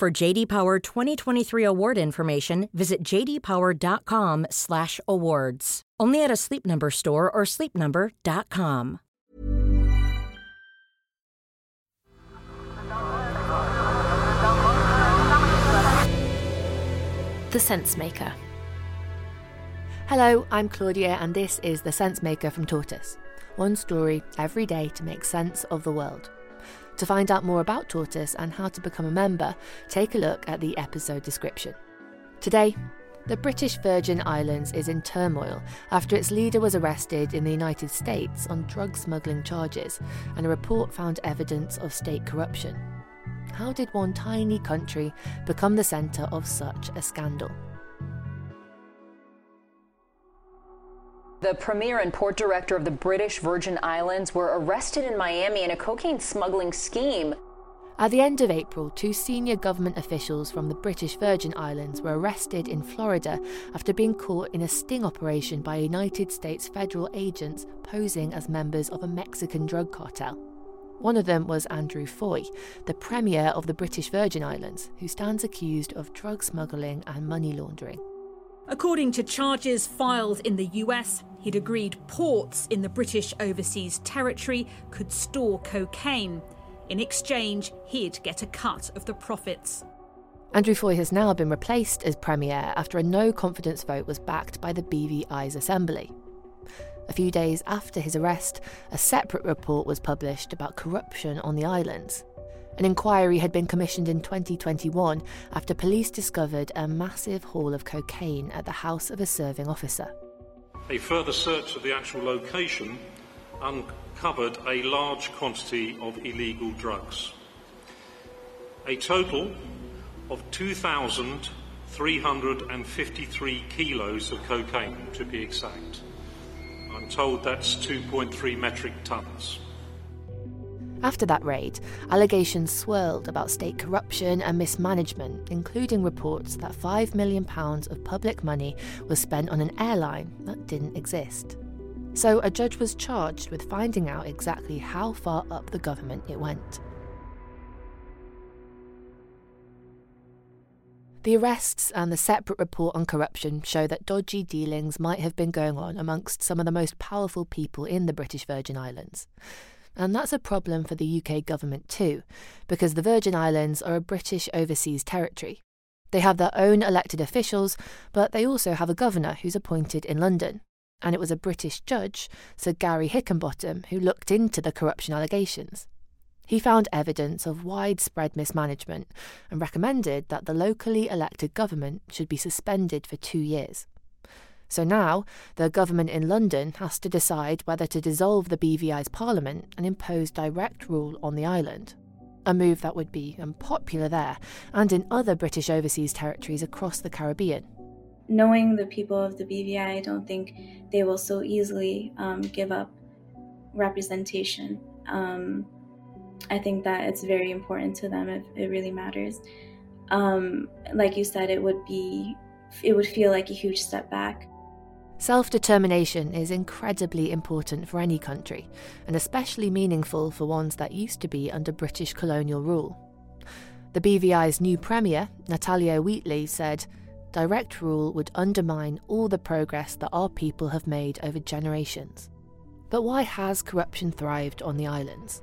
For JD Power 2023 award information, visit jdpower.com/awards. Only at a Sleep Number store or sleepnumber.com. The Sense Maker. Hello, I'm Claudia, and this is The Sense Maker from Tortoise. One story every day to make sense of the world. To find out more about Tortoise and how to become a member, take a look at the episode description. Today, the British Virgin Islands is in turmoil after its leader was arrested in the United States on drug smuggling charges, and a report found evidence of state corruption. How did one tiny country become the centre of such a scandal? The premier and port director of the British Virgin Islands were arrested in Miami in a cocaine smuggling scheme. At the end of April, two senior government officials from the British Virgin Islands were arrested in Florida after being caught in a sting operation by United States federal agents posing as members of a Mexican drug cartel. One of them was Andrew Fahie, the Premier of the British Virgin Islands, who stands accused of drug smuggling and money laundering. According to charges filed in the US, he'd agreed ports in the British Overseas Territory could store cocaine. In exchange, he'd get a cut of the profits. Andrew Fahie has now been replaced as Premier after a no confidence vote was backed by the BVI's Assembly. A few days after his arrest, a separate report was published about corruption on the islands. An inquiry had been commissioned in 2021 after police discovered a massive haul of cocaine at the house of a serving officer. A further search of the actual location uncovered a large quantity of illegal drugs. A total of 2,353 kilos of cocaine, to be exact. I'm told that's 2.3 metric tons. After that raid, allegations swirled about state corruption and mismanagement, including reports that £5 million of public money was spent on an airline that didn't exist. So a judge was charged with finding out exactly how far up the government it went. The arrests and the separate report on corruption show that dodgy dealings might have been going on amongst some of the most powerful people in the British Virgin Islands. And that's a problem for the UK government too, because the Virgin Islands are a British overseas territory. They have their own elected officials, but they also have a governor who's appointed in London. And it was a British judge, Sir Gary Hickinbottom, who looked into the corruption allegations. He found evidence of widespread mismanagement and recommended that the locally elected government should be suspended for two years. So now, the government in London has to decide whether to dissolve the BVI's parliament and impose direct rule on the island. A move that would be unpopular there and in other British overseas territories across the Caribbean. Knowing the people of the BVI, I don't think they will so easily um, give up representation. Um, I think that it's very important to them if it really matters. Um, like you said, it would be, it would feel like a huge step back. Self determination is incredibly important for any country, and especially meaningful for ones that used to be under British colonial rule. The BVI's new premier, Natalio Wheatley, said, Direct rule would undermine all the progress that our people have made over generations. But why has corruption thrived on the islands?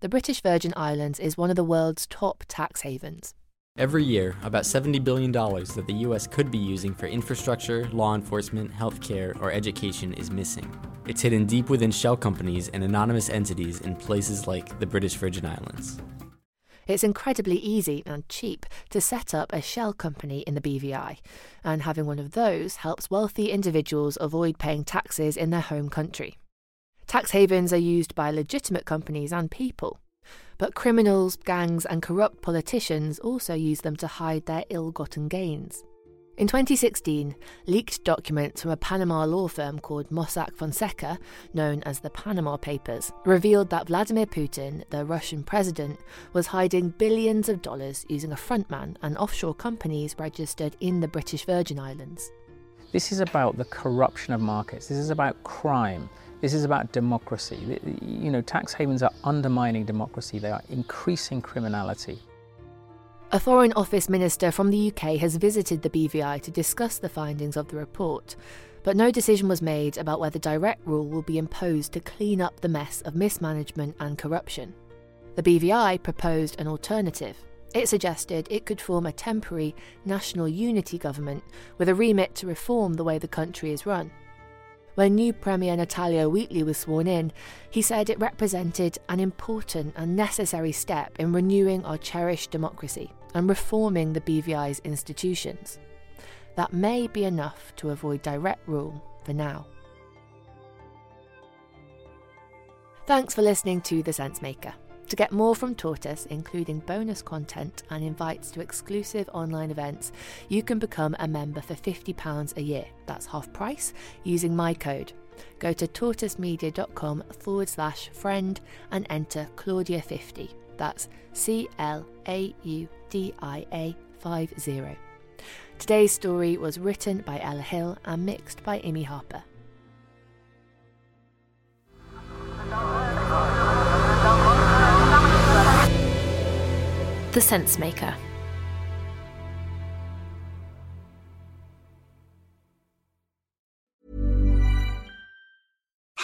The British Virgin Islands is one of the world's top tax havens. Every year, about $70 billion that the US could be using for infrastructure, law enforcement, healthcare, or education is missing. It's hidden deep within shell companies and anonymous entities in places like the British Virgin Islands. It's incredibly easy and cheap to set up a shell company in the BVI, and having one of those helps wealthy individuals avoid paying taxes in their home country. Tax havens are used by legitimate companies and people. But criminals, gangs, and corrupt politicians also use them to hide their ill gotten gains. In 2016, leaked documents from a Panama law firm called Mossack Fonseca, known as the Panama Papers, revealed that Vladimir Putin, the Russian president, was hiding billions of dollars using a frontman and offshore companies registered in the British Virgin Islands. This is about the corruption of markets. This is about crime. This is about democracy. You know, tax havens are undermining democracy, they are increasing criminality. A Foreign Office minister from the UK has visited the BVI to discuss the findings of the report, but no decision was made about whether direct rule will be imposed to clean up the mess of mismanagement and corruption. The BVI proposed an alternative. It suggested it could form a temporary national unity government with a remit to reform the way the country is run. When new Premier Natalio Wheatley was sworn in, he said it represented an important and necessary step in renewing our cherished democracy and reforming the BVI's institutions. That may be enough to avoid direct rule for now. Thanks for listening to The Sensemaker. To get more from Tortoise, including bonus content and invites to exclusive online events, you can become a member for £50 a year. That's half price using my code. Go to tortoisemedia.com forward slash friend and enter Claudia50. That's C L A U D I A 50. Today's story was written by Ella Hill and mixed by Amy Harper. The Sense Maker.